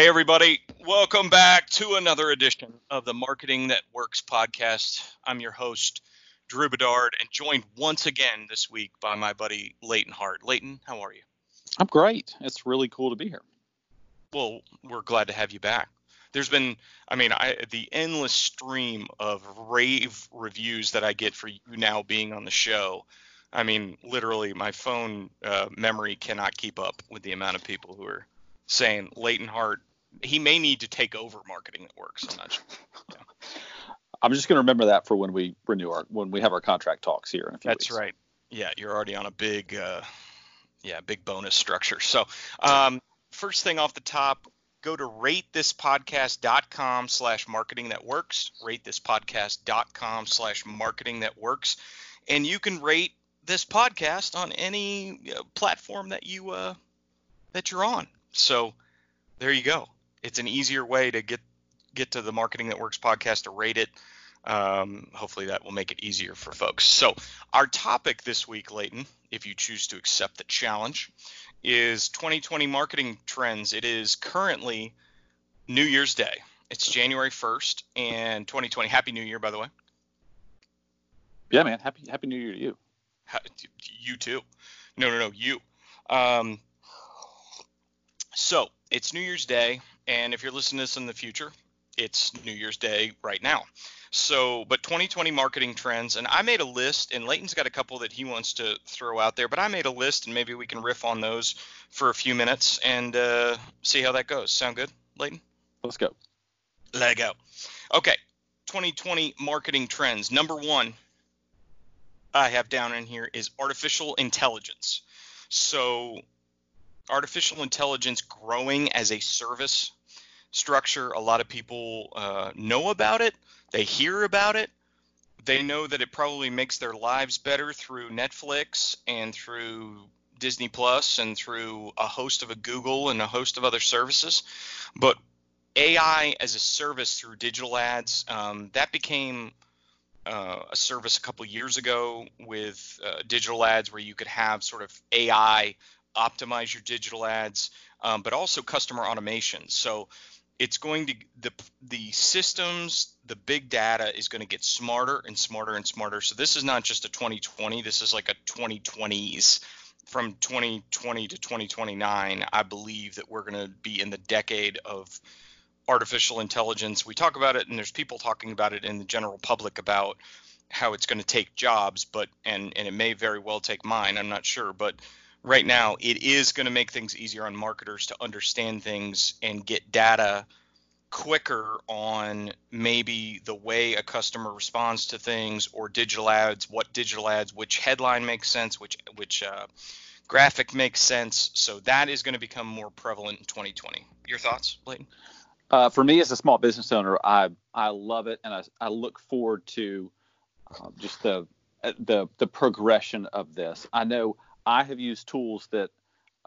Hey, everybody. Welcome back to another edition of the Marketing That Works podcast. I'm your host, Drew Bedard, and joined once again this week by my buddy, Leighton Hart. Leighton, how are you? I'm great. It's really cool to be here. Well, we're glad to have you back. There's been, I mean, I, the endless stream of rave reviews that I get for you now being on the show. I mean, literally, my phone uh, memory cannot keep up with the amount of people who are saying Leighton Hart, he may need to take over marketing that works. I'm not sure. Yeah. I'm just going to remember that for when we renew our when we have our contract talks here in a few That's weeks. right. Yeah, you're already on a big, uh, yeah, big bonus structure. So, um, first thing off the top, go to ratethispodcast.com slash marketing that works. Ratethispodcast.com slash marketing that works, and you can rate this podcast on any uh, platform that you uh, that you're on. So there you go. It's an easier way to get get to the Marketing That Works podcast to rate it. Um, hopefully that will make it easier for folks. So our topic this week, Leighton, if you choose to accept the challenge, is 2020 marketing trends. It is currently New Year's Day. It's January 1st and 2020. Happy New Year, by the way. Yeah, man. Happy Happy New Year to you. You too. No, no, no, you. Um, so it's New Year's Day, and if you're listening to this in the future, it's New Year's Day right now. So, but 2020 marketing trends, and I made a list, and Leighton's got a couple that he wants to throw out there, but I made a list, and maybe we can riff on those for a few minutes and uh, see how that goes. Sound good, Leighton? Let's go. Let go. Okay, 2020 marketing trends. Number one, I have down in here is artificial intelligence. So, artificial intelligence growing as a service structure. A lot of people uh, know about it, they hear about it. They know that it probably makes their lives better through Netflix and through Disney Plus and through a host of a Google and a host of other services. But AI as a service through digital ads, um, that became uh, a service a couple years ago with uh, digital ads where you could have sort of AI optimize your digital ads, um, but also customer automation. So it's going to the the systems, the big data is going to get smarter and smarter and smarter. So this is not just a 2020. This is like a 2020s. From 2020 to 2029, I believe that we're going to be in the decade of artificial intelligence. We talk about it, and there's people talking about it in the general public about how it's going to take jobs, but and and it may very well take mine. I'm not sure, but right now it is going to make things easier on marketers to understand things and get data quicker on maybe the way a customer responds to things or digital ads what digital ads which headline makes sense which which uh, graphic makes sense. So that is going to become more prevalent in 2020 your thoughts Leighton? Uh, for me as a small business owner i i love it and i, I look forward to uh, just the the the progression of this. I know I have used tools that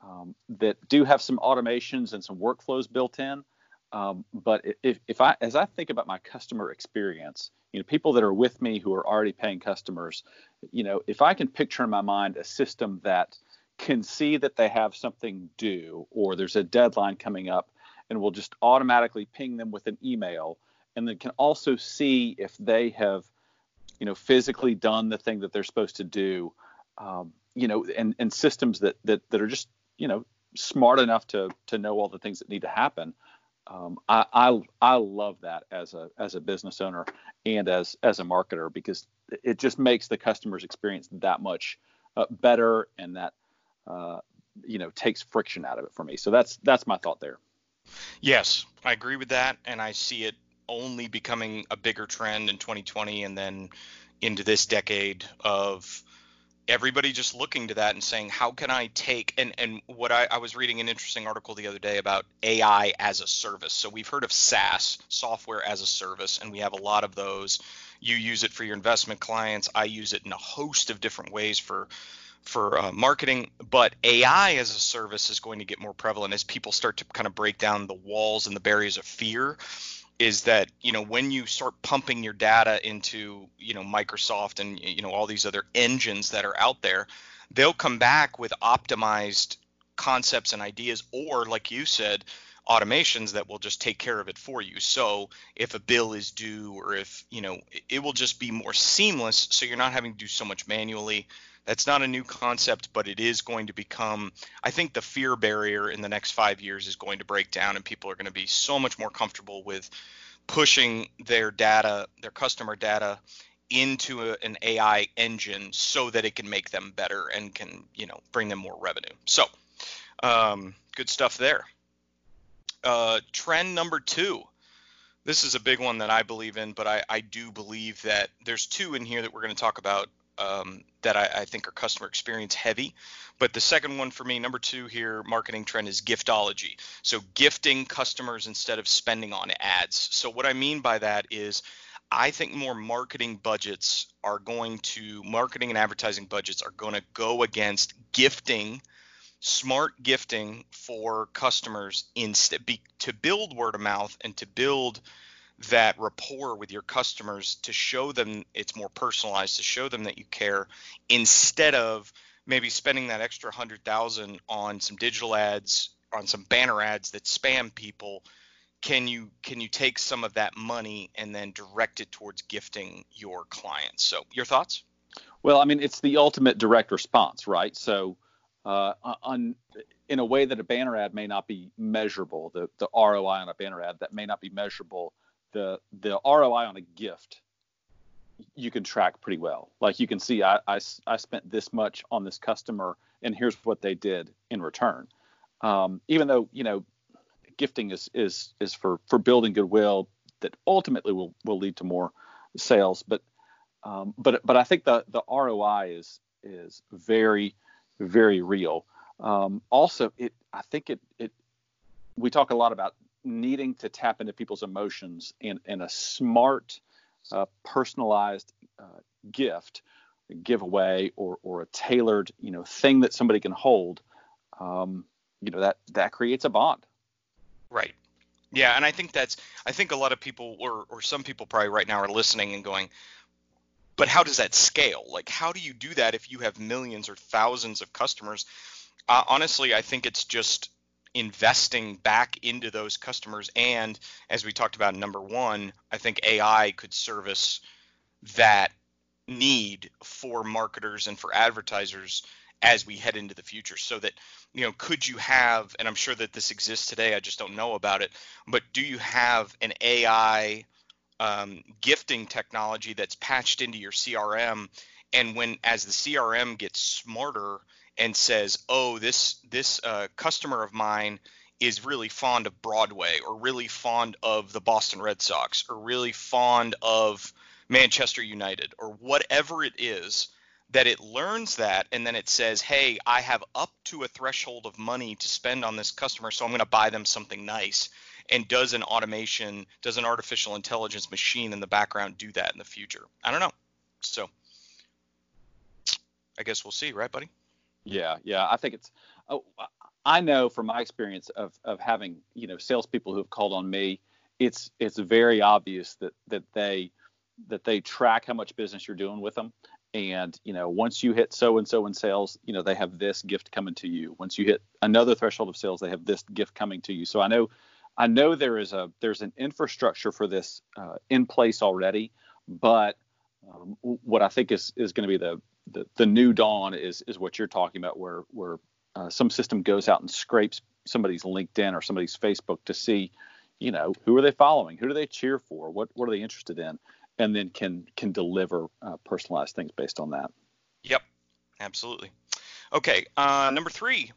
um, that do have some automations and some workflows built in. Um, but if, if I, as I think about my customer experience, you know, people that are with me who are already paying customers, you know, if I can picture in my mind a system that can see that they have something due or there's a deadline coming up and will just automatically ping them with an email and then can also see if they have, you know, physically done the thing that they're supposed to do. Um, you know, and, and systems that, that, that are just, you know, smart enough to, to know all the things that need to happen. Um, I, I, I love that as a, as a business owner and as, as a marketer, because it just makes the customer's experience that much uh, better and that, uh, you know, takes friction out of it for me. So that's, that's my thought there. Yes, I agree with that. And I see it only becoming a bigger trend in 2020 and then into this decade of, everybody just looking to that and saying how can i take and and what I, I, was reading an interesting article the other day about ai as a service. So we've heard of saas software as a service and we have a lot of those. You use it for your investment clients. I use it in a host of different ways for for uh, marketing. But ai as a service is going to get more prevalent as people start to kind of break down the walls and the barriers of fear is that you know when you start pumping your data into you know Microsoft and you know all these other engines that are out there, they'll come back with optimized concepts and ideas, or like you said, automations that will just take care of it for you. So if a bill is due or if, you know, it will just be more seamless so you're not having to do so much manually. That's not a new concept, but it is going to become I think the fear barrier in the next 5 years is going to break down and people are going to be so much more comfortable with pushing their data, their customer data into a, an AI engine so that it can make them better and can, you know, bring them more revenue. So, um, good stuff there. Uh, trend number two. This is a big one that I believe in, but I, I do believe that there's two in here that we're going to talk about um, that I, I, think are customer experience heavy. But the second one for me, number two here, marketing trend is giftology. So gifting customers instead of spending on ads. So what I mean by that is I think more marketing budgets are going to marketing and advertising budgets are going to go against gifting smart gifting for customers instead to build word of mouth and to build that rapport with your customers to show them it's more personalized to show them that you care instead of maybe spending that extra 100,000 on some digital ads on some banner ads that spam people can you can you take some of that money and then direct it towards gifting your clients so your thoughts well i mean it's the ultimate direct response right so uh, on in a way that a banner ad may not be measurable. The the ROI on a banner ad that may not be measurable. The the ROI on a gift you can track pretty well. Like you can see, I, I, I spent this much on this customer, and here's what they did in return. Um, even though you know, gifting is is is for for building goodwill that ultimately will will lead to more sales, but um, but but I think the the ROI is is very very real. Um, also, it I think it it we talk a lot about needing to tap into people's emotions and a smart, uh, personalized uh, gift, giveaway, or or a tailored you know thing that somebody can hold. Um, you know that that creates a bond. Right. Yeah, and I think that's I think a lot of people or or some people probably right now are listening and going, but how does that scale? Like, how do you do that if you have millions or thousands of customers? Uh, honestly, I think it's just investing back into those customers. And as we talked about, number one, I think AI could service that need for marketers and for advertisers as we head into the future so that you know could you have and i'm sure that this exists today i just don't know about it but do you have an ai um, gifting technology that's patched into your CRM. And when as the CRM gets smarter and says, "Oh, this this uh, customer of mine is really fond of Broadway, or really fond of the Boston Red Sox, or really fond of Manchester United, or whatever it is." That it learns that and then it says, hey, I have up to a threshold of money to spend on this customer, so I'm going to buy them something nice and does an automation, does an artificial intelligence machine in the background do that in the future? I don't know. So I guess we'll see, right, buddy? Yeah, yeah. I think it's. Oh, I know from my experience of of having you know salespeople who have called on me, it's it's very obvious that that they that they track how much business you're doing with them and you know once you hit so and so in sales you know they have this gift coming to you once you hit another threshold of sales they have this gift coming to you so i know I know there is a there's an infrastructure for this uh, in place already, but um, what I think is is going to be the, the, new dawn is is what you're talking about, where where uh, some system goes out and scrapes somebody's LinkedIn or somebody's Facebook to see, you know, who are they following, who do they cheer for, what what are they interested in, and then can can deliver uh, personalized things based on that. Yep, absolutely. Okay, uh, number three,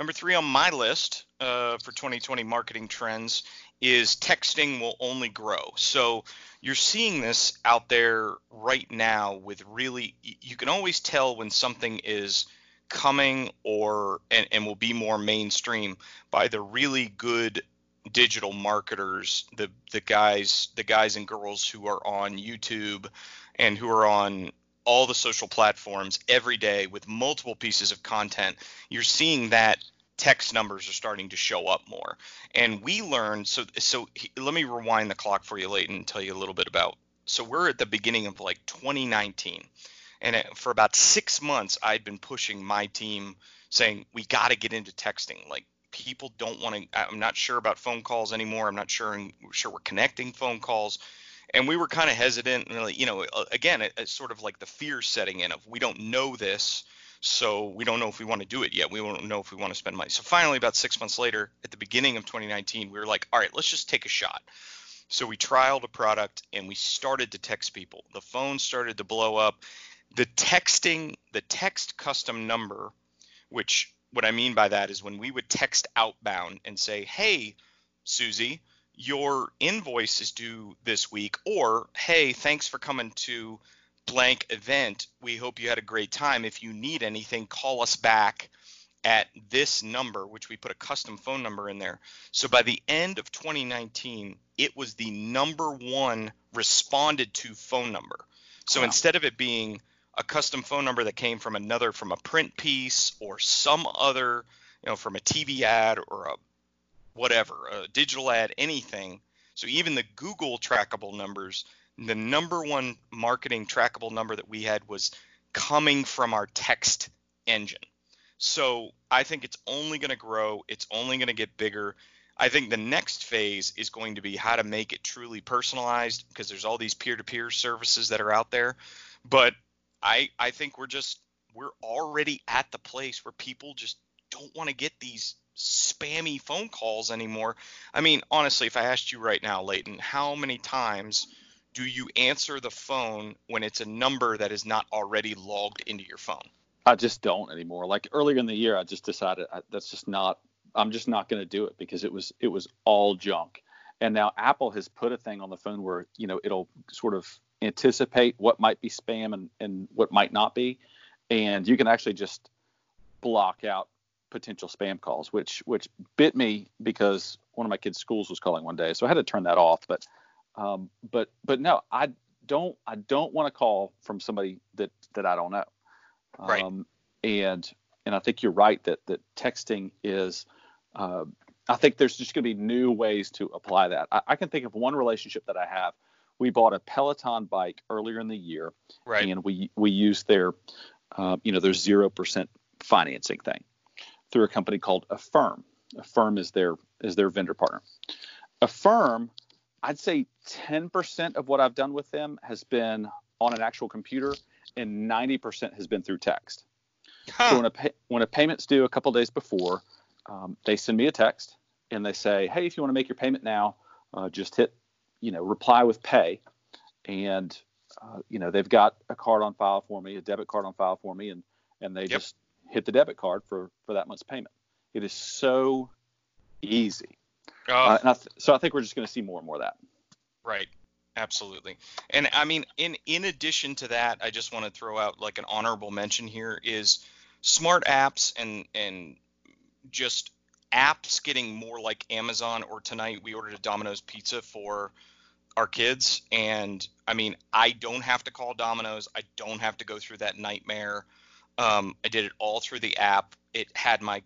Number three on my list uh, for 2020 marketing trends is texting will only grow. So you're seeing this out there right now with really, you can always tell when something is coming or and, and will be more mainstream by the really good digital marketers the the guys the guys and girls who are on YouTube and who are on all the social platforms every day with multiple pieces of content, you're seeing that text numbers are starting to show up more. And we learned so so let me rewind the clock for you Leighton and tell you a little bit about so we're at the beginning of like 2019 and it, for about 6 months I'd been pushing my team saying we got to get into texting like people don't want to. I'm not sure about phone calls anymore. I'm not sure sure we're connecting phone calls, and we were kind of hesitant. And like, you know, again, it, it's sort of like the fear setting in of we don't know this, so we don't know if we want to do it yet. We don't know if we want to spend money. So finally, about six months later, at the beginning of 2019, we were like, all right, let's just take a shot. So we trialed a product and we started to text people. The phone started to blow up. The texting, the text custom number, which what I mean by that is when we would text outbound and say, hey, Susie, your invoice is due this week, or hey, thanks for coming to blank event. We hope you had a great time. If you need anything, call us back at this number, which we put a custom phone number in there. So by the end of 2019, it was the number one responded to phone number. So wow. instead of it being a custom phone number that came from another from a print piece or some other you know from a tv ad or a whatever a digital ad anything so even the google trackable numbers the number one marketing trackable number that we had was coming from our text engine so i think it's only going to grow it's only going to get bigger I think the next phase is going to be how to make it truly personalized because there's all these peer-to-peer services that are out there. But I I think we're just we're already at the place where people just don't want to get these spammy phone calls anymore. I mean, honestly, if I asked you right now, Leighton, how many times do you answer the phone when it's a number that is not already logged into your phone? I just don't anymore. Like earlier in the year, I just decided I, that's just not. I'm just not going to do it because it was it was all junk. And now Apple has put a thing on the phone where you know it'll sort of anticipate what might be spam and, and what might not be. And you can actually just block out potential spam calls, which which bit me because one of my kids' schools was calling one day, so I had to turn that off. But um, but but no, I don't I don't want to call from somebody that that I don't know. Right. Um, and and I think you're right that that texting is. Uh, I think there's just going to be new ways to apply that. I, I can think of one relationship that I have we bought a Peloton bike earlier in the year, right. and we we used their uh, you know their zero percent financing thing through a company called Affirm. Affirm is their is their vendor partner. Affirm, I'd say 10% of what I've done with them has been on an actual computer, and 90% has been through text. Huh. So when a pay, when a payment's due a couple days before, um, they send me a text and they say, hey, if you want to make your payment now, uh, just hit you know, reply with pay, and uh, you know they've got a card on file for me, a debit card on file for me, and and they yep. just hit the debit card for for that month's payment. It is so easy. Oh. Uh, I th- so I think we're just going to see more and more of that. Right. Absolutely. And I mean, in in addition to that, I just want to throw out like an honorable mention here is smart apps and and just apps getting more like Amazon or tonight we ordered a Domino's pizza for our kids and I mean I don't have to call Domino's I don't have to go through that nightmare um, I did it all through the app it had my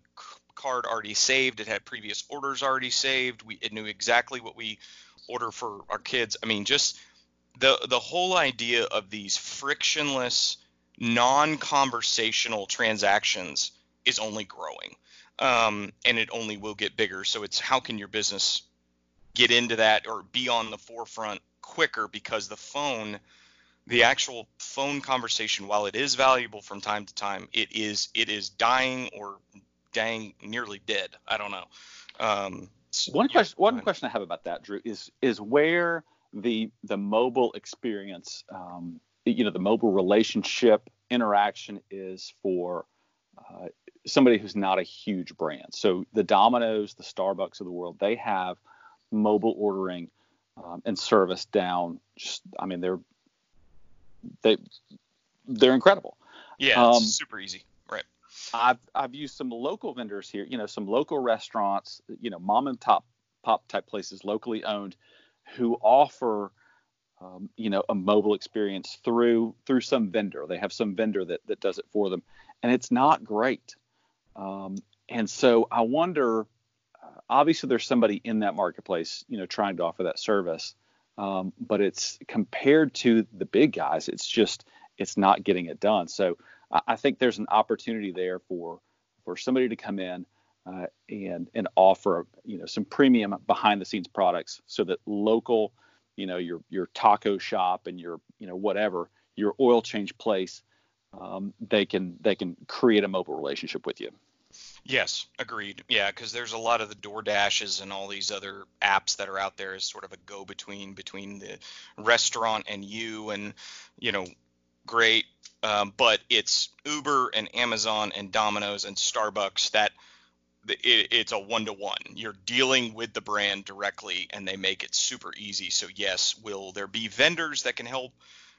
card already saved. It had previous orders already saved. We it knew exactly what we order for our kids. I mean just the the whole idea of these frictionless non-conversational transactions is only growing. Um, and it only will get bigger. So it's how can your business get into that or be on the forefront quicker? Because the phone, the actual phone conversation, while it is valuable from time to time, it is it is dying or dying nearly dead. I don't know. Um, one yeah, question one question I have about that, Drew, is is where the the mobile experience, um, you know, the mobile relationship interaction is for uh, somebody who's not a huge brand. So the Domino's, the Starbucks of the world, they have mobile ordering um, and service down. Just, I mean, they're they they're incredible. Yeah, um, super easy. I've I've used some local vendors here. You know, some local restaurants. You know, mom and top pop type places, locally owned, who offer. Um, you know, a mobile experience through through some vendor. They have some vendor that that does it for them, and it's not great. Um, and so I wonder, uh, obviously there's somebody in that marketplace, you know, trying to offer that service. Um, but it's compared to the big guys, it's just, it's not getting it done. So I, think there's an opportunity there for, for somebody to come in, uh, and and offer you know some premium behind the scenes products so that local you know your your taco shop and your you know whatever your oil change place um, they can they can create a mobile relationship with you Yes, agreed. Yeah, because there's a lot of the DoorDashes and all these other apps that are out there as sort of a go between between the restaurant and you, and you know, great. Um, but it's Uber and Amazon and Domino's and Starbucks that it, it's a one to one. You're dealing with the brand directly, and they make it super easy. So yes, will there be vendors that can help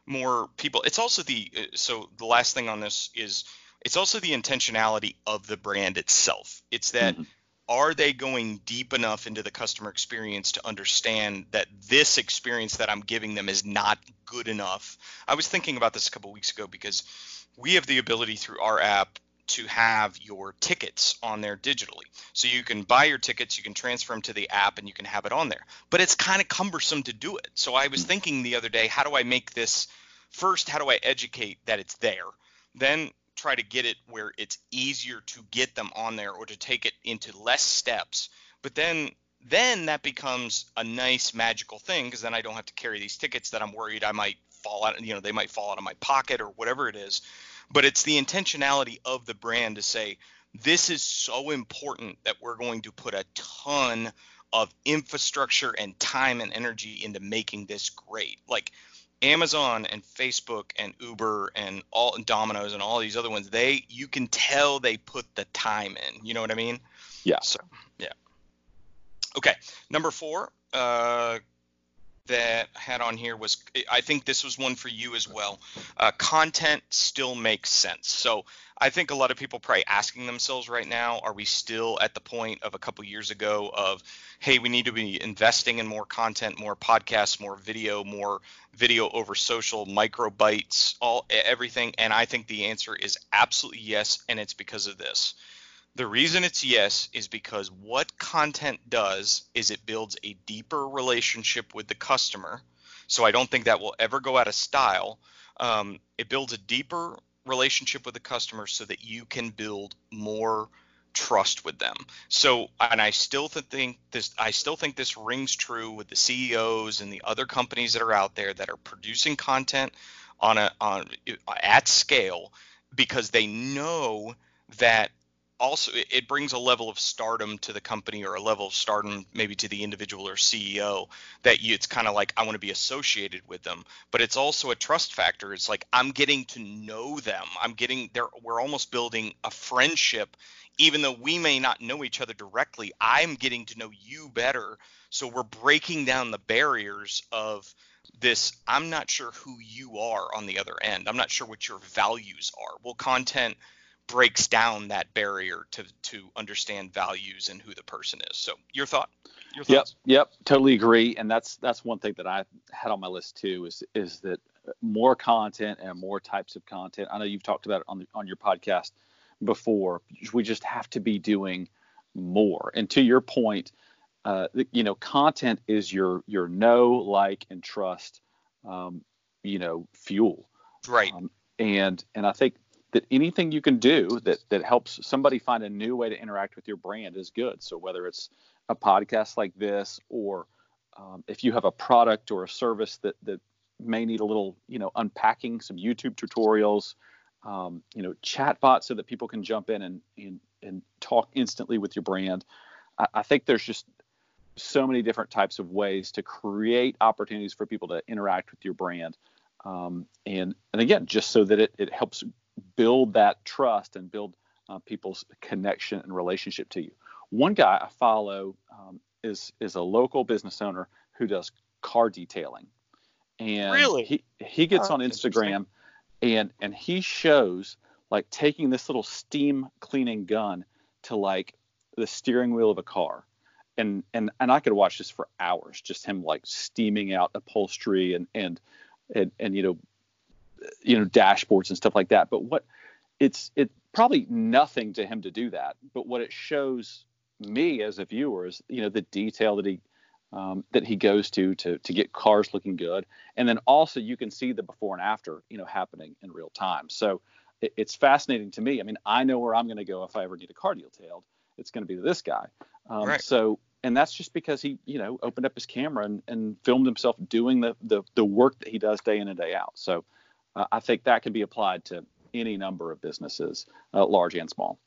more people? It's also the uh, so the last thing on this is it's also the intentionality of the brand itself. It's that mm-hmm. Are they going deep enough into the customer experience to understand that this experience that I'm giving them is not good enough? I was thinking about this a couple weeks ago because we have the ability through our app to have your tickets on there digitally. So you can buy your tickets, you can transfer them to the app, and you can have it on there. But it's kind of cumbersome to do it. So I was mm. thinking the other day, how do I make this first? How do I educate that it's there? Then try to get it where it's easier to get them on there or to take it into less steps. But then then that becomes a nice magical thing because then I don't have to carry these tickets that I'm worried I might fall out, you know, they might fall out of my pocket or whatever it is. But it's the intentionality of the brand to say this is so important that we're going to put a ton of infrastructure and time and energy into making this great. Like Amazon and Facebook and Uber and all and Domino's and all these other ones, they you can tell they put the time in. You know what I mean? Yeah. So yeah. Okay. Number four, uh, that I had on here was I think this was one for you as well. Uh, content still makes sense. So I think a lot of people probably asking themselves right now, are we still at the point of a couple years ago of, hey, we need to be investing in more content, more podcasts, more video, more video over social, micro microbytes, all everything? And I think the answer is absolutely yes, and it's because of this. The reason it's yes is because what content does is it builds a deeper relationship with the customer. So I don't think that will ever go out of style. Um, it builds a deeper relationship with the customer so that you can build more trust with them. So, and I still think this, I still think this rings true with the CEOs and the other companies that are out there that are producing content on a on at scale because they know that also it brings a level of stardom to the company or a level of stardom maybe to the individual or CEO that you it's kind of like I want to be associated with them. But it's also a trust factor. It's like I'm getting to know them. I'm getting there we're almost building a friendship. Even though we may not know each other directly I'm getting to know you better. So we're breaking down the barriers of this I'm not sure who you are on the other end. I'm not sure what your values are. Well content breaks down that barrier to to understand values and who the person is. So your thought, your thoughts? Yep, yep, totally agree. And that's that's one thing that I had on my list too is is that more content and more types of content. I know you've talked about it on the, on your podcast before. We just have to be doing more. And to your point, uh, you know, content is your your know, like, and trust, um, you know, fuel. Right. Um, and and I think that anything you can do that that helps somebody find a new way to interact with your brand is good. So whether it's a podcast like this, or um, if you have a product or a service that that may need a little, you know, unpacking, some YouTube tutorials, um, you know, chatbots so that people can jump in and and, and talk instantly with your brand. I, I think there's just so many different types of ways to create opportunities for people to interact with your brand. Um, and and again, just so that it, it helps build that trust and build uh, people's connection and relationship to you. One guy I follow um, is is a local business owner who does car detailing, and really? he he gets oh, on Instagram and and he shows like taking this little steam cleaning gun to like the steering wheel of a car. And and and I could watch this for hours just him like steaming out upholstery and and and, and you know you know dashboards and stuff like that but what it's it probably nothing to him to do that but what it shows me as a viewer is you know the detail that he um, that he goes to to to get cars looking good and then also you can see the before and after you know happening in real time so it, it's fascinating to me i mean i know where i'm going to go if i ever need a car detailed it's going to be this guy. Um, Right. So, and that's just because he, you know, opened up his camera and, and filmed himself doing the, the the work that he does day in and day out. So, uh, I think that can be applied to any number of businesses, uh, large and small.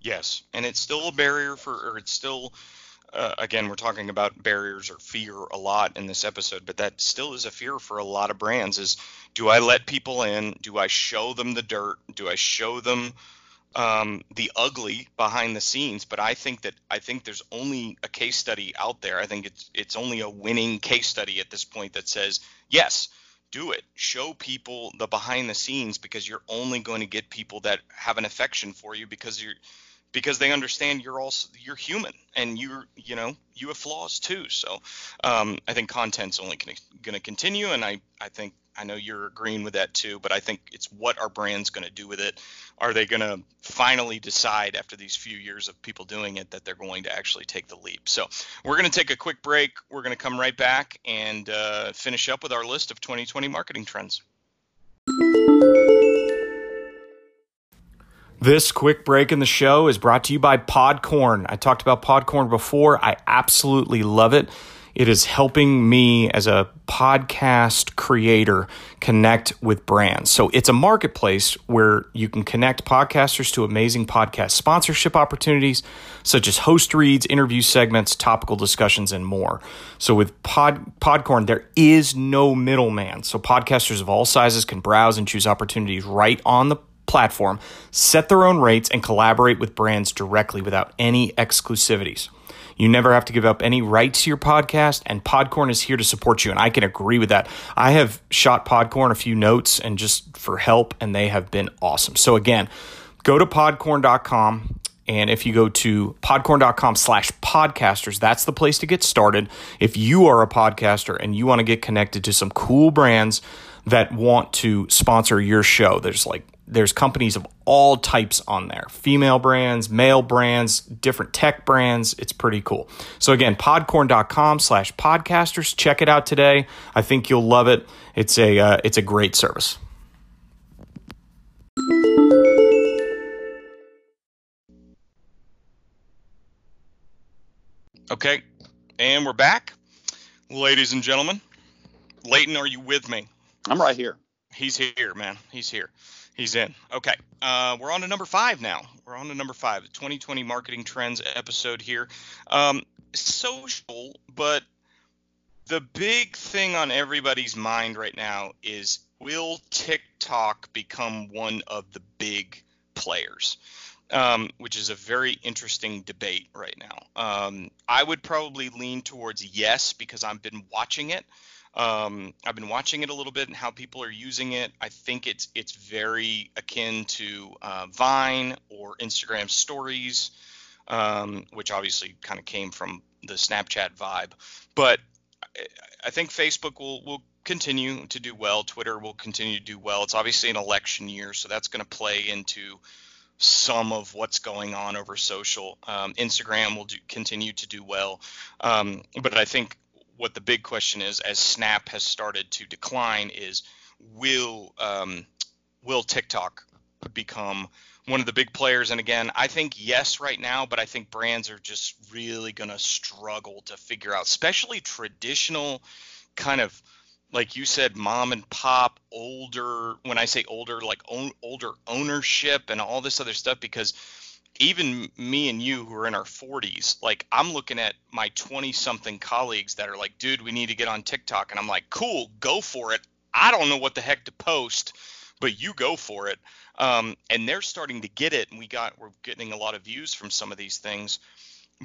Yes, and it's still a barrier for, or it's still, uh, again, we're talking about barriers or fear a lot in this episode, but that still is a fear for a lot of brands. Is do I let people in? Do I show them the dirt? Do I show them um, the ugly behind the scenes? But I think that I think there's only a case study out there. I think it's it's only a winning case study at this point that says yes. Do it. Show people the behind the scenes because you're only going to get people that have an affection for you because you're because they understand you're also you're human and you're you know you have flaws too so um, i think content's only going to continue and i i think i know you're agreeing with that too but i think it's what our brand's going to do with it are they going to finally decide after these few years of people doing it that they're going to actually take the leap so we're going to take a quick break we're going to come right back and uh, finish up with our list of 2020 marketing trends This quick break in the show is brought to you by Podcorn. I talked about Podcorn before. I absolutely love it. It is helping me as a podcast creator connect with brands. So it's a marketplace where you can connect podcasters to amazing podcast sponsorship opportunities, such as host reads, interview segments, topical discussions, and more. So with Pod Podcorn, there is no middleman. So podcasters of all sizes can browse and choose opportunities right on the platform, set their own rates, and collaborate with brands directly without any exclusivities. You never have to give up any rights to your podcast, and Podcorn is here to support you. And I can agree with that. I have shot Podcorn a few notes and just for help, and they have been awesome. So, again, go to podcorn.com. And if you go to podcorn.com slash podcasters, that's the place to get started. If you are a podcaster and you want to get connected to some cool brands that want to sponsor your show, there's like there's companies of all types on there. Female brands male brands different tech brands. It's pretty cool. So again podcorn.com slash podcasters. Check it out today. I think you'll love it. It's a uh, it's a great service. Okay. And we're back. Ladies and gentlemen leighton are you with me? I'm right here. He's here man. He's here He's in. Okay. Uh, we're on to number five now. We're on to number five, the 2020 marketing trends episode here. Um, social, but the big thing on everybody's mind right now is will TikTok become one of the big players? Um, which is a very interesting debate right now. Um, I would probably lean towards yes because I've been watching it. Um, I've been watching it a little bit and how people are using it. I think it's it's very akin to uh, Vine or Instagram Stories, um, which obviously kind of came from the Snapchat vibe. But I, I think Facebook will will continue to do well. Twitter will continue to do well. It's obviously an election year, so that's going to play into some of what's going on over social. Um, Instagram will do, continue to do well, um, but I think what the big question is as Snap has started to decline is will um, will TikTok become one of the big players? And again, I think yes right now, but I think brands are just really going to struggle to figure out, especially traditional kind of like you said, mom and pop, older. When I say older, like older ownership and all this other stuff, because even me and you who are in our 40s, like I'm looking at my 20 something colleagues that are like, dude, we need to get on TikTok. And I'm like, cool, go for it. I don't know what the heck to post, but you go for it. Um, and they're starting to get it. And we got, we're getting a lot of views from some of these things.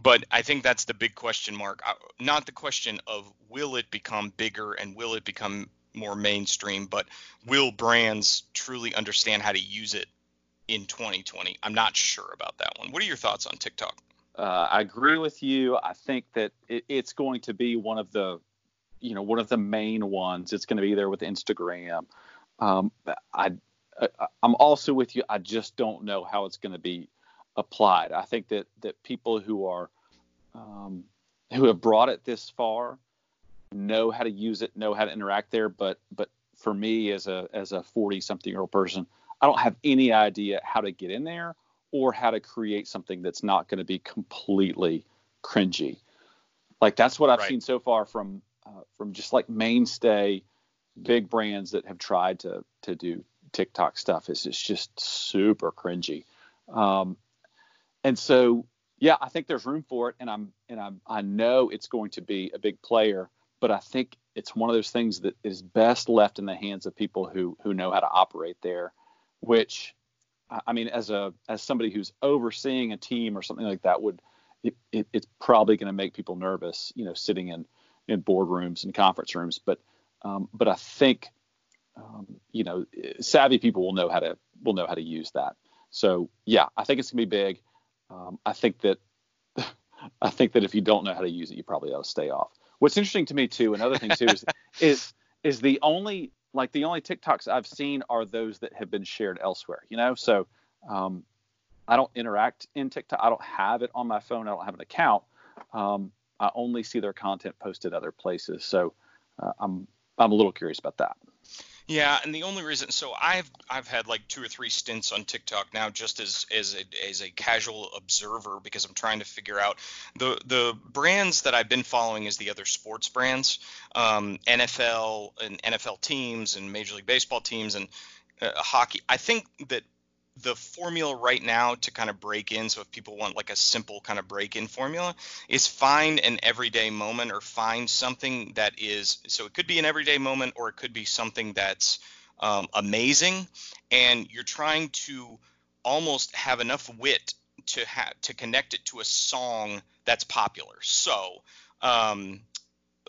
But I think that's the big question mark. Not the question of will it become bigger and will it become more mainstream, but will brands truly understand how to use it in 2020. I'm not sure about that one. What are your thoughts on TikTok? Uh, I agree with you. I think that it, it's going to be one of the, you know, one of the main ones. It's going to be there with Instagram. Um, I, I, I'm also with you. I just don't know how it's going to be applied. I think that that people who are, um, who have brought it this far, know how to use it, know how to interact there. But but for me as a as a 40 something year old person, I don't have any idea how to get in there or how to create something that's not going to be completely cringy. Like that's what I've right. seen so far from uh, from just like mainstay big brands that have tried to to do TikTok stuff is it's just super cringy. Um, and so yeah, I think there's room for it, and I'm and I'm I know it's going to be a big player, but I think it's one of those things that is best left in the hands of people who who know how to operate there. Which, I mean, as a as somebody who's overseeing a team or something like that, would it, it, it's probably going to make people nervous, you know, sitting in in boardrooms and conference rooms. But um, but I think um, you know savvy people will know how to will know how to use that. So yeah, I think it's gonna be big. Um, I think that I think that if you don't know how to use it, you probably ought to stay off. What's interesting to me too, another thing too, is is is the only like the only TikToks I've seen are those that have been shared elsewhere. You know, so um, I don't interact in TikTok. I don't have it on my phone. I don't have an account. Um, I only see their content posted other places. So uh, I'm I'm a little curious about that. Yeah, and the only reason so I've I've had like two or three stints on TikTok now just as as a, as a casual observer because I'm trying to figure out the the brands that I've been following is the other sports brands, um, NFL and NFL teams and Major League Baseball teams and uh, hockey. I think that the formula right now to kind of break in so if people want like a simple kind of break in formula is find an everyday moment or find something that is so it could be an everyday moment or it could be something that's um, amazing and you're trying to almost have enough wit to have to connect it to a song that's popular. So um,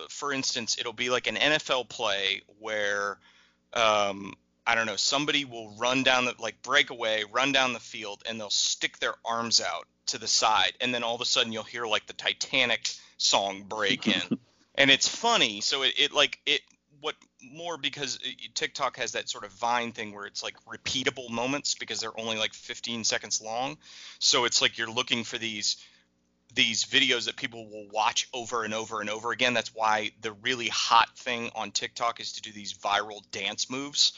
for instance it'll be like an nfl play where um, I don't know, somebody will run down the like break away, run down the field, and they'll stick their arms out to the side, and then all of a sudden you'll hear like the Titanic song break in, and it's funny. So it, it like it what more because uh, TikTok has that sort of Vine thing where it's like repeatable moments because they're only like 15 seconds long. So it's like you're looking for these these videos that people will watch over and over and over again. That's why the really hot thing on TikTok is to do these viral dance moves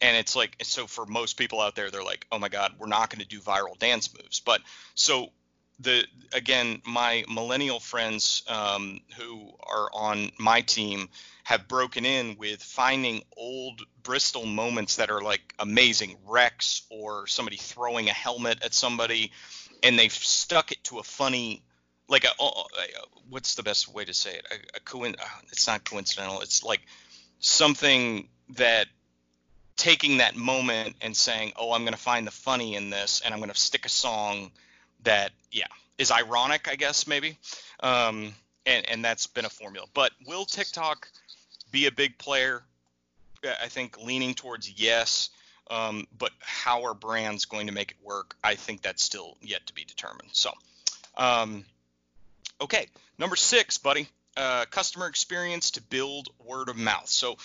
and it's like so for most people out there they're like oh my god we're not going to do viral dance moves. But so the again my millennial friends um, who are on my team have broken in with finding old bristol moments that are like amazing. Wrecks or somebody throwing a helmet at somebody and they've stuck it to a funny like a, what's the best way to say it? A, a coin uh, it's not coincidental. It's like something that taking that moment and saying, "Oh, I'm going to find the funny in this, and I'm going to stick a song that, yeah, is ironic, I guess maybe." Um, and and that's been a formula. But will TikTok be a big player? I think leaning towards yes. Um, but how are brands going to make it work? I think that's still yet to be determined. So, um, okay, number six, buddy, uh, customer experience to build word of mouth. So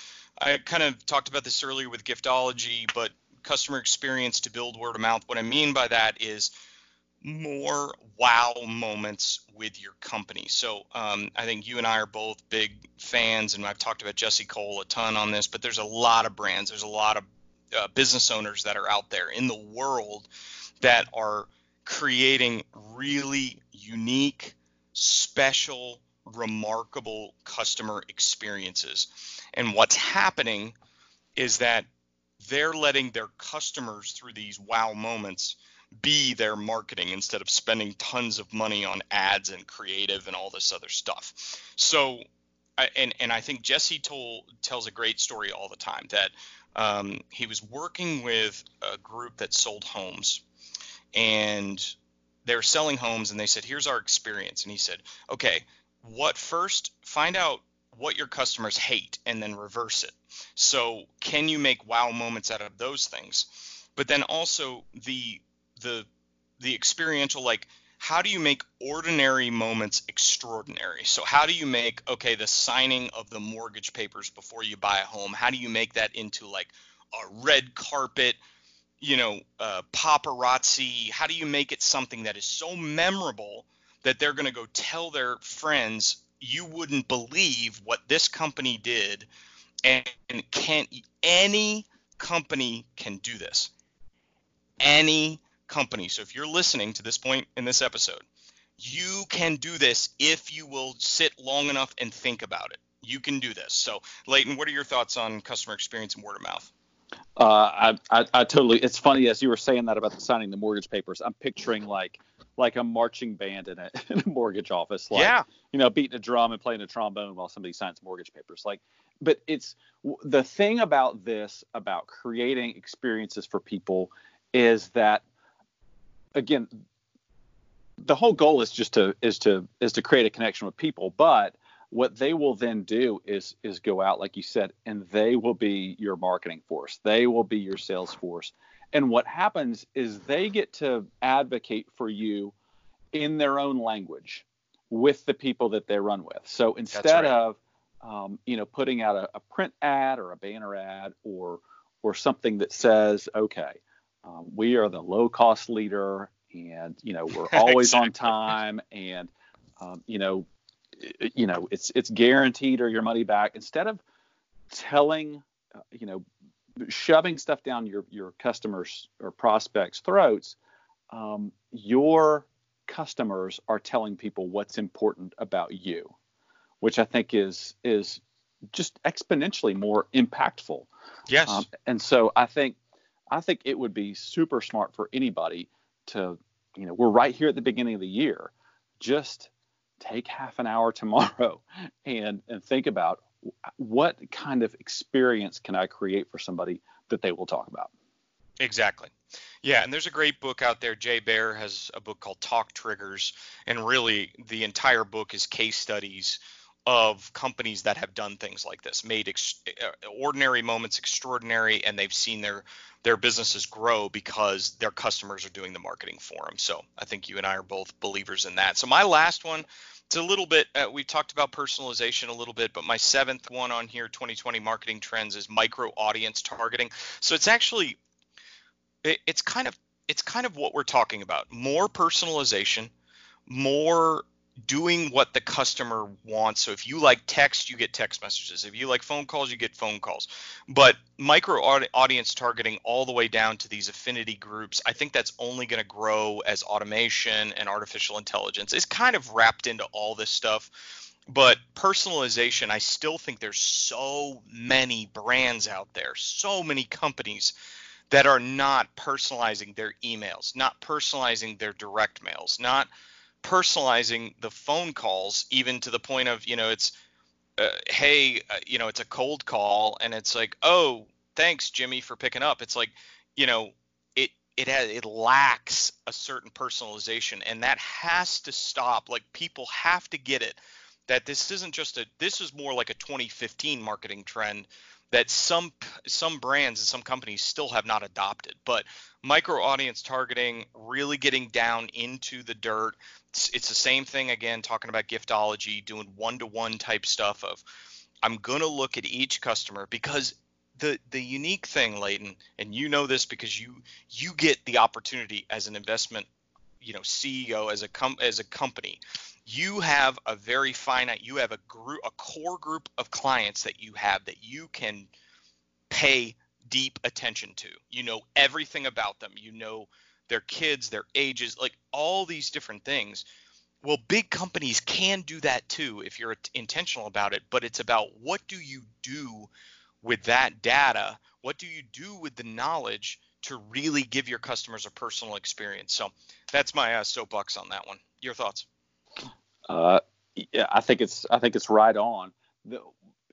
I kind of talked about this earlier with giftology, but customer experience to build word of mouth. What I mean by that is more wow moments with your company. So um, I think you and I are both big fans, and I've talked about Jesse Cole a ton on this, but there's a lot of brands, there's a lot of uh, business owners that are out there in the world that are creating really unique, special, remarkable customer experiences. And what's happening is that they're letting their customers through these wow moments be their marketing instead of spending tons of money on ads and creative and all this other stuff. So, and and I think Jesse told tells a great story all the time that um, he was working with a group that sold homes, and they're selling homes, and they said, "Here's our experience," and he said, "Okay, what first? Find out what your customers hate and then reverse it. So can you make wow moments out of those things? But then also the the the experiential like how do you make ordinary moments extraordinary? So how do you make okay the signing of the mortgage papers before you buy a home? How do you make that into like a red carpet, you know, uh, paparazzi? How do you make it something that is so memorable that they're going to go tell their friends you wouldn't believe what this company did and can any company can do this any company. So if you're listening to this point in this episode, you can do this if you will sit long enough and think about it. You can do this. So, Leighton, what are your thoughts on customer experience and word of mouth? Uh, I, I, I totally. It's funny as you were saying that about the signing the mortgage papers. I'm picturing like like a marching band in a, in a mortgage office. Like, yeah. You know, beating a drum and playing a trombone while somebody signs mortgage papers. Like, but it's the thing about this about creating experiences for people is that again the whole goal is just to is to is to create a connection with people but what they will then do is is go out like you said and they will be your marketing force they will be your sales force and what happens is they get to advocate for you in their own language with the people that they run with so instead right. of um, you know putting out a, a, print ad or a banner ad or or something that says okay um, we are the low cost leader and you know we're always exactly. on time and um, you know you know it's it's guaranteed or your money back instead of telling uh, you know shoving stuff down your your customers or prospects throats um, your customers are telling people what's important about you which i think is is just exponentially more impactful. Yes. Um, and so i think i think it would be super smart for anybody to you know we're right here at the beginning of the year. Just take half an hour tomorrow and and think about what kind of experience can I create for somebody that they will talk about. Exactly. Yeah, and there's a great book out there. Jay Baer has a book called Talk Triggers, and really the entire book is case studies of companies that have done things like this, made ex- uh, ordinary moments extraordinary, and they've seen their their businesses grow because their customers are doing the marketing for them. So I think you and I are both believers in that. So my last one, it's a little bit. Uh, we talked about personalization a little bit, but my seventh one on here, 2020 marketing trends, is micro audience targeting. So it's actually, it, it's kind of it's kind of what we're talking about. More personalization, more doing what the customer wants. So if you like text, you get text messages. If you like phone calls, you get phone calls. But micro audience targeting all the way down to these affinity groups, I think that's only going to grow as automation and artificial intelligence is kind of wrapped into all this stuff. But personalization, I still think there's so many brands out there, so many companies that are not personalizing their emails, not personalizing their direct mails, not personalizing the phone calls even to the point of you know it's uh, hey uh, you know it's a cold call and it's like oh thanks jimmy for picking up it's like you know it it has it lacks a certain personalization and that has to stop like people have to get it that this isn't just a this is more like a 2015 marketing trend that some some brands and some companies still have not adopted. But micro audience targeting, really getting down into the dirt. It's, it's the same thing again, talking about giftology, doing one to one type stuff of I'm gonna look at each customer because the the unique thing, Leighton, and you know this because you you get the opportunity as an investment, you know, CEO as a com as a company. You have a very finite you have a group a core group of clients that you have that you can pay deep attention to. You know everything about them. You know their kids their ages like all these different things. Well big companies can do that too if you're intentional about it but it's about what do you do with that data? What do you do with the knowledge to really give your customers a personal experience? So that's my uh, soapbox on that one. Your thoughts? Uh, yeah, I think it's I think it's right on. The,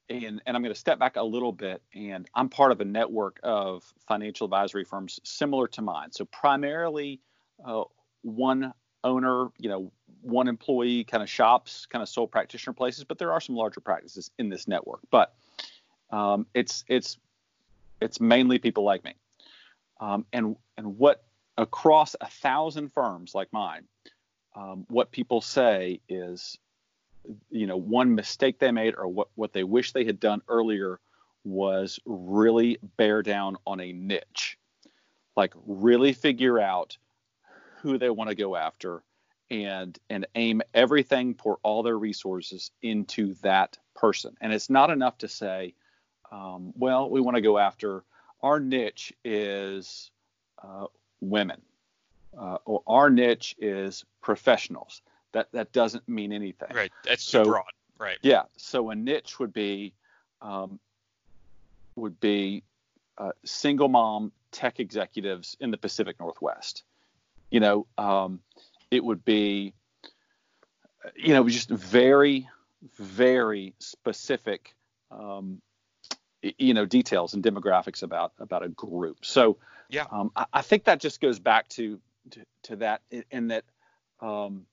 and, and I'm going to step back a little bit, and I'm part of a network of financial advisory firms similar to mine. So primarily, uh, one owner, you know, one employee kind of shops, kind of sole practitioner places, but there are some larger practices in this network. But um, it's it's it's mainly people like me, um, and and what across a thousand firms like mine, um, what people say is, you know, one mistake they made or what, what they wish they had done earlier was really bear down on a niche. Like really figure out who they want to go after and and aim everything pour all their resources into that person. And it's not enough to say, um, well, we want to go after our niche is uh, women uh, or our niche is professionals. That that doesn't mean anything. Right. That's so, too broad. Right. Yeah. So a niche would be um, would be uh, single mom tech executives in the Pacific Northwest. You know, um, it would be, you know, just very, very specific, um, you know, details and demographics about about a group. So, yeah, um, I, I, think that just goes back to to, to that in that. Um,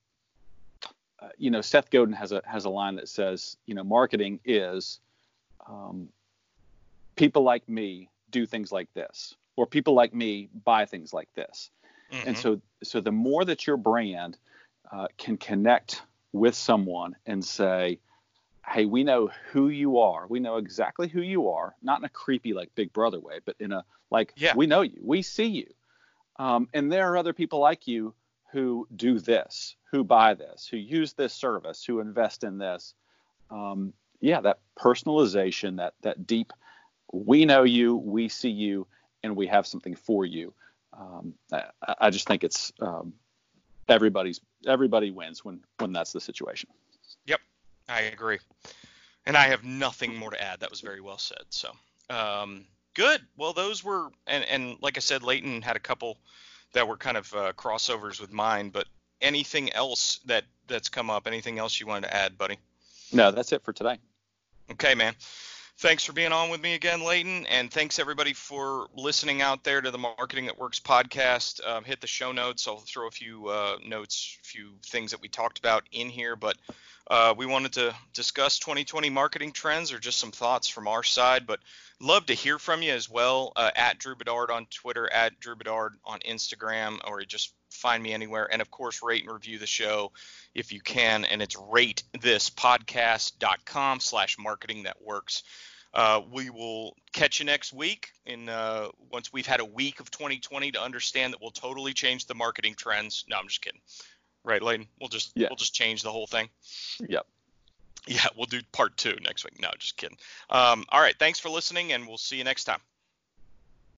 you know, Seth Godin has a has a line that says, you know, marketing is um, people like me do things like this, or people like me buy things like this. Mm-hmm. And so, so the more that your brand uh, can connect with someone and say, hey, we know who you are. We know exactly who you are, not in a creepy like Big Brother way, but in a like, yeah. we know you, we see you. Um, and there are other people like you who do this, who buy this, who use this service, who invest in this. Um, yeah, that personalization, that that deep, we know you, we see you, and we have something for you. Um, I, I, just think it's um, everybody's everybody wins when when that's the situation. Yep, I agree, and I have nothing more to add. That was very well said. So um, good. Well, those were and and like I said, Leighton had a couple that were kind of uh, crossovers with mine. But anything else that that's come up? Anything else you wanted to add, buddy? No, that's it for today. Okay, man. Thanks for being on with me again, Leighton, and thanks everybody for listening out there to the Marketing That Works podcast. Um, hit the show notes. I'll throw a few uh, notes, a few things that we talked about in here, but uh, we wanted to discuss 2020 marketing trends or just some thoughts from our side. But love to hear from you as well uh, at Drew Bedard on Twitter, at Drew Bedard on Instagram, or just find me anywhere. And of course, rate and review the show if you can. And it's ratethispodcast.com slash marketing that works. Uh, we will catch you next week And uh, once we've had a week of 2020 to understand that we'll totally change the marketing trends. No, I'm just kidding. Right, Leighton? We'll just yeah. we'll just change the whole thing. Yep. Yeah, we'll do part two next week. No, just kidding. Um, all right, thanks for listening, and we'll see you next time.